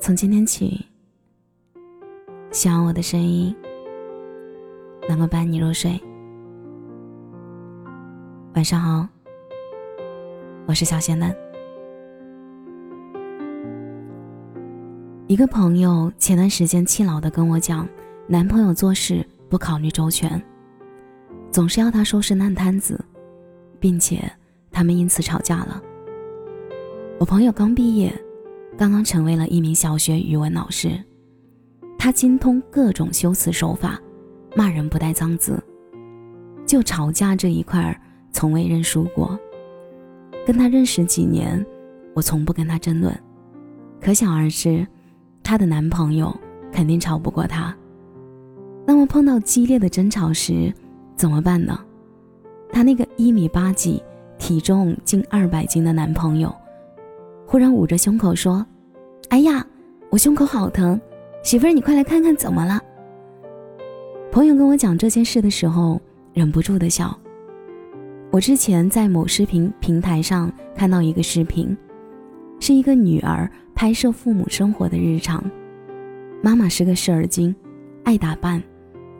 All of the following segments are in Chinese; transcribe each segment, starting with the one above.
从今天起，希望我的声音能够伴你入睡。晚上好，我是小仙嫩。一个朋友前段时间气恼的跟我讲，男朋友做事不考虑周全，总是要他收拾烂摊子，并且他们因此吵架了。我朋友刚毕业。刚刚成为了一名小学语文老师，他精通各种修辞手法，骂人不带脏字，就吵架这一块儿从未认输过。跟他认识几年，我从不跟他争论，可想而知，她的男朋友肯定吵不过她。那么碰到激烈的争吵时，怎么办呢？她那个一米八几、体重近二百斤的男朋友。忽然捂着胸口说：“哎呀，我胸口好疼，媳妇儿你快来看看怎么了。”朋友跟我讲这件事的时候，忍不住的笑。我之前在某视频平台上看到一个视频，是一个女儿拍摄父母生活的日常。妈妈是个事儿精，爱打扮，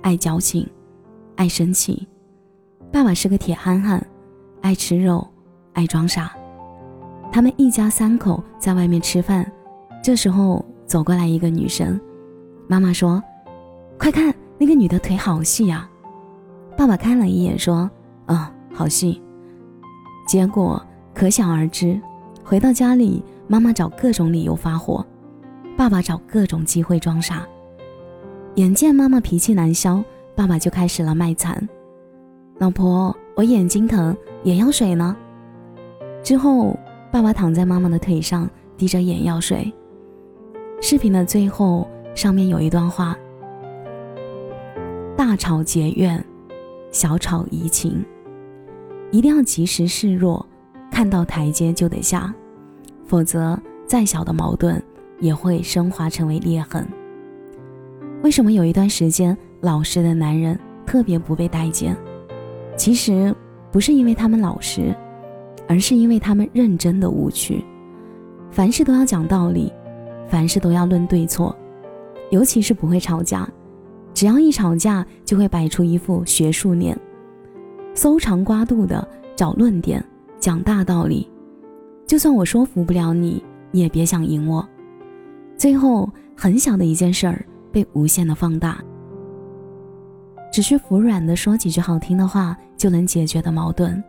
爱矫情，爱生气；爸爸是个铁憨憨，爱吃肉，爱装傻。他们一家三口在外面吃饭，这时候走过来一个女生，妈妈说：“快看那个女的腿好细呀。”爸爸看了一眼说：“嗯，好细。”结果可想而知，回到家里，妈妈找各种理由发火，爸爸找各种机会装傻。眼见妈妈脾气难消，爸爸就开始了卖惨：“老婆，我眼睛疼，眼药水呢？”之后。爸爸躺在妈妈的腿上，滴着眼药水。视频的最后，上面有一段话：“大吵结怨，小吵怡情，一定要及时示弱，看到台阶就得下，否则再小的矛盾也会升华成为裂痕。”为什么有一段时间老实的男人特别不被待见？其实不是因为他们老实。而是因为他们认真的无趣，凡事都要讲道理，凡事都要论对错，尤其是不会吵架，只要一吵架就会摆出一副学术脸，搜肠刮肚的找论点，讲大道理，就算我说服不了你，也别想赢我。最后很小的一件事儿被无限的放大，只是服软的说几句好听的话就能解决的矛盾。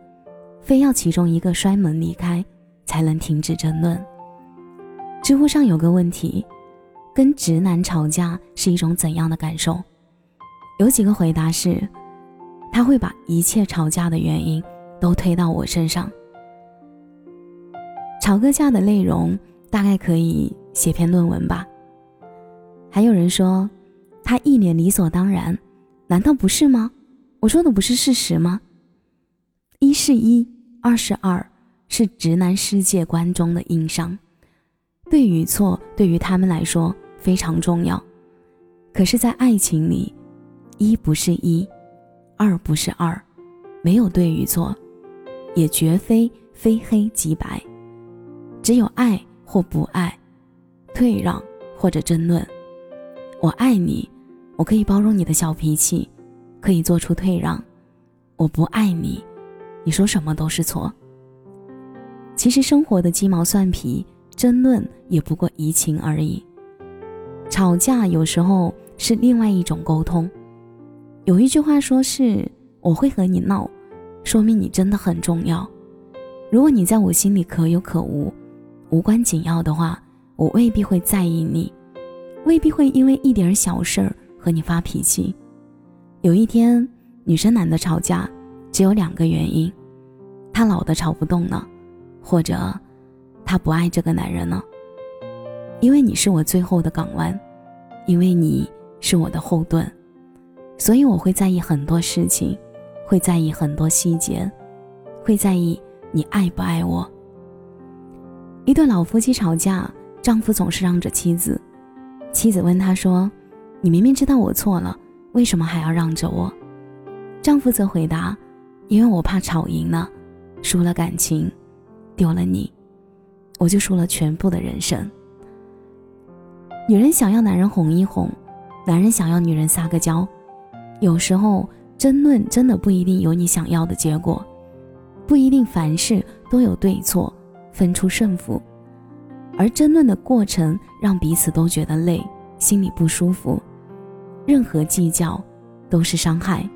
非要其中一个摔门离开，才能停止争论。知乎上有个问题：跟直男吵架是一种怎样的感受？有几个回答是：他会把一切吵架的原因都推到我身上。吵个架的内容大概可以写篇论文吧。还有人说，他一脸理所当然，难道不是吗？我说的不是事实吗？一是一，二是二，是直男世界观中的硬伤。对与错对于他们来说非常重要。可是，在爱情里，一不是一，二不是二，没有对与错，也绝非非黑即白，只有爱或不爱，退让或者争论。我爱你，我可以包容你的小脾气，可以做出退让；我不爱你。你说什么都是错。其实生活的鸡毛蒜皮争论也不过移情而已。吵架有时候是另外一种沟通。有一句话说是我会和你闹，说明你真的很重要。如果你在我心里可有可无，无关紧要的话，我未必会在意你，未必会因为一点小事和你发脾气。有一天，女生懒得吵架。只有两个原因，他老的吵不动了，或者他不爱这个男人了。因为你是我最后的港湾，因为你是我的后盾，所以我会在意很多事情，会在意很多细节，会在意你爱不爱我。一对老夫妻吵架，丈夫总是让着妻子，妻子问他说：“你明明知道我错了，为什么还要让着我？”丈夫则回答。因为我怕吵赢了，输了感情，丢了你，我就输了全部的人生。女人想要男人哄一哄，男人想要女人撒个娇。有时候争论真的不一定有你想要的结果，不一定凡事都有对错，分出胜负。而争论的过程让彼此都觉得累，心里不舒服。任何计较都是伤害，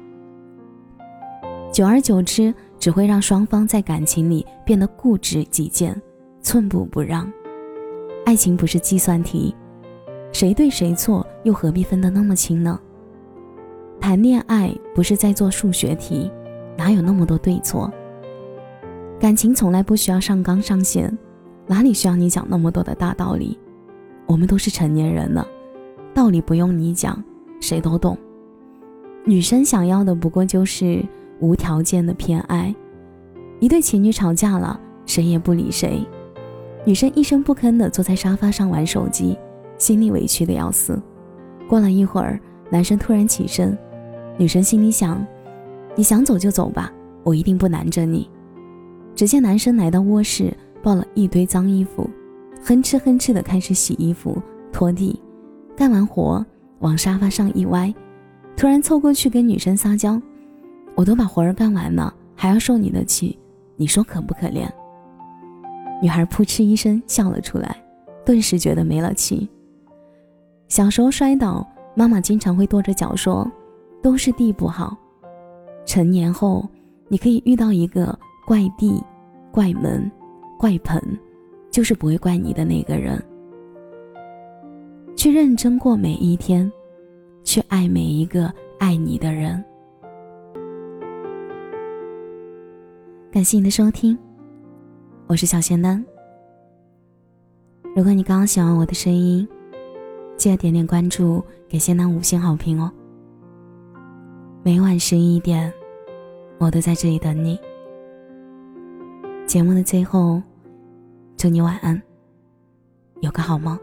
久而久之只会让双方在感情里变得固执己见，寸步不让。爱情不是计算题，谁对谁错又何必分得那么清呢？谈恋爱不是在做数学题，哪有那么多对错？感情从来不需要上纲上线。哪里需要你讲那么多的大道理？我们都是成年人了，道理不用你讲，谁都懂。女生想要的不过就是无条件的偏爱。一对情侣吵架了，谁也不理谁，女生一声不吭的坐在沙发上玩手机，心里委屈的要死。过了一会儿，男生突然起身，女生心里想：你想走就走吧，我一定不拦着你。只见男生来到卧室。抱了一堆脏衣服，哼哧哼哧的开始洗衣服、拖地，干完活往沙发上一歪，突然凑过去跟女生撒娇：“我都把活儿干完了，还要受你的气，你说可不可怜？”女孩扑哧一声笑了出来，顿时觉得没了气。小时候摔倒，妈妈经常会跺着脚说：“都是地不好。”成年后，你可以遇到一个怪地、怪门。怪盆，就是不会怪你的那个人。去认真过每一天，去爱每一个爱你的人。感谢你的收听，我是小仙丹。如果你刚刚喜欢我的声音，记得点点关注，给仙丹五星好评哦。每晚十一点，我都在这里等你。节目的最后，祝你晚安，有个好梦。